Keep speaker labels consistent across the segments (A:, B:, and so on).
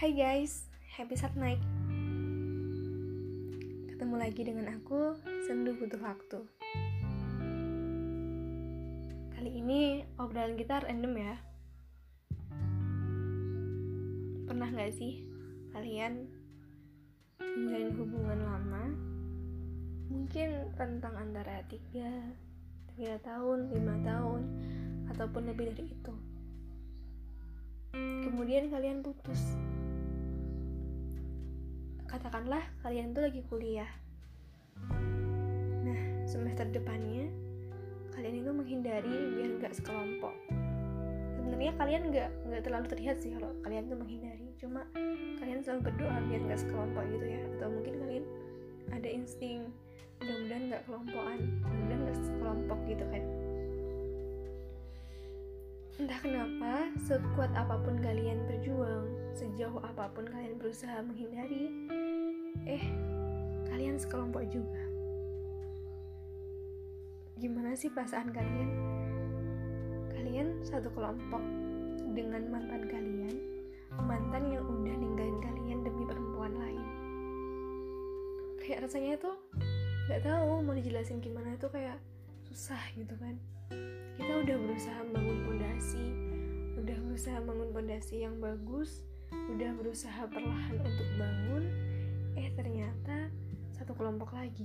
A: Hai guys, happy Sat Night. Ketemu lagi dengan aku, Sendu Butuh Waktu. Kali ini obrolan kita random ya. Pernah gak sih kalian menjalin hubungan lama? Mungkin rentang antara 3, 3 tahun, 5 tahun, ataupun lebih dari itu. Kemudian kalian putus katakanlah kalian tuh lagi kuliah. Nah semester depannya kalian itu menghindari biar nggak sekelompok. Sebenarnya kalian nggak nggak terlalu terlihat sih kalau kalian tuh menghindari. Cuma kalian selalu berdoa biar nggak sekelompok gitu ya. Atau mungkin kalian ada insting mudah-mudahan nggak kelompokan mudah-mudahan nggak sekelompok gitu kan. Entah kenapa, sekuat apa pun kalian berjuang, sejauh apa pun kalian berusaha menghindari, eh, kalian sekelompok juga. Gimana sih perasaan kalian? Kalian satu kelompok dengan mantan kalian, mantan yang udah ninggalin kalian demi perempuan lain. Kayak rasanya tuh nggak tahu mau dijelasin gimana tuh kayak susah gitu kan kita udah berusaha bangun pondasi udah berusaha bangun pondasi yang bagus udah berusaha perlahan untuk bangun eh ternyata satu kelompok lagi.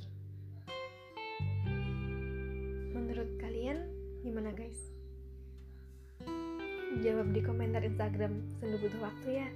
A: Menurut kalian gimana guys? Jawab di komentar instagram sendu butuh waktu ya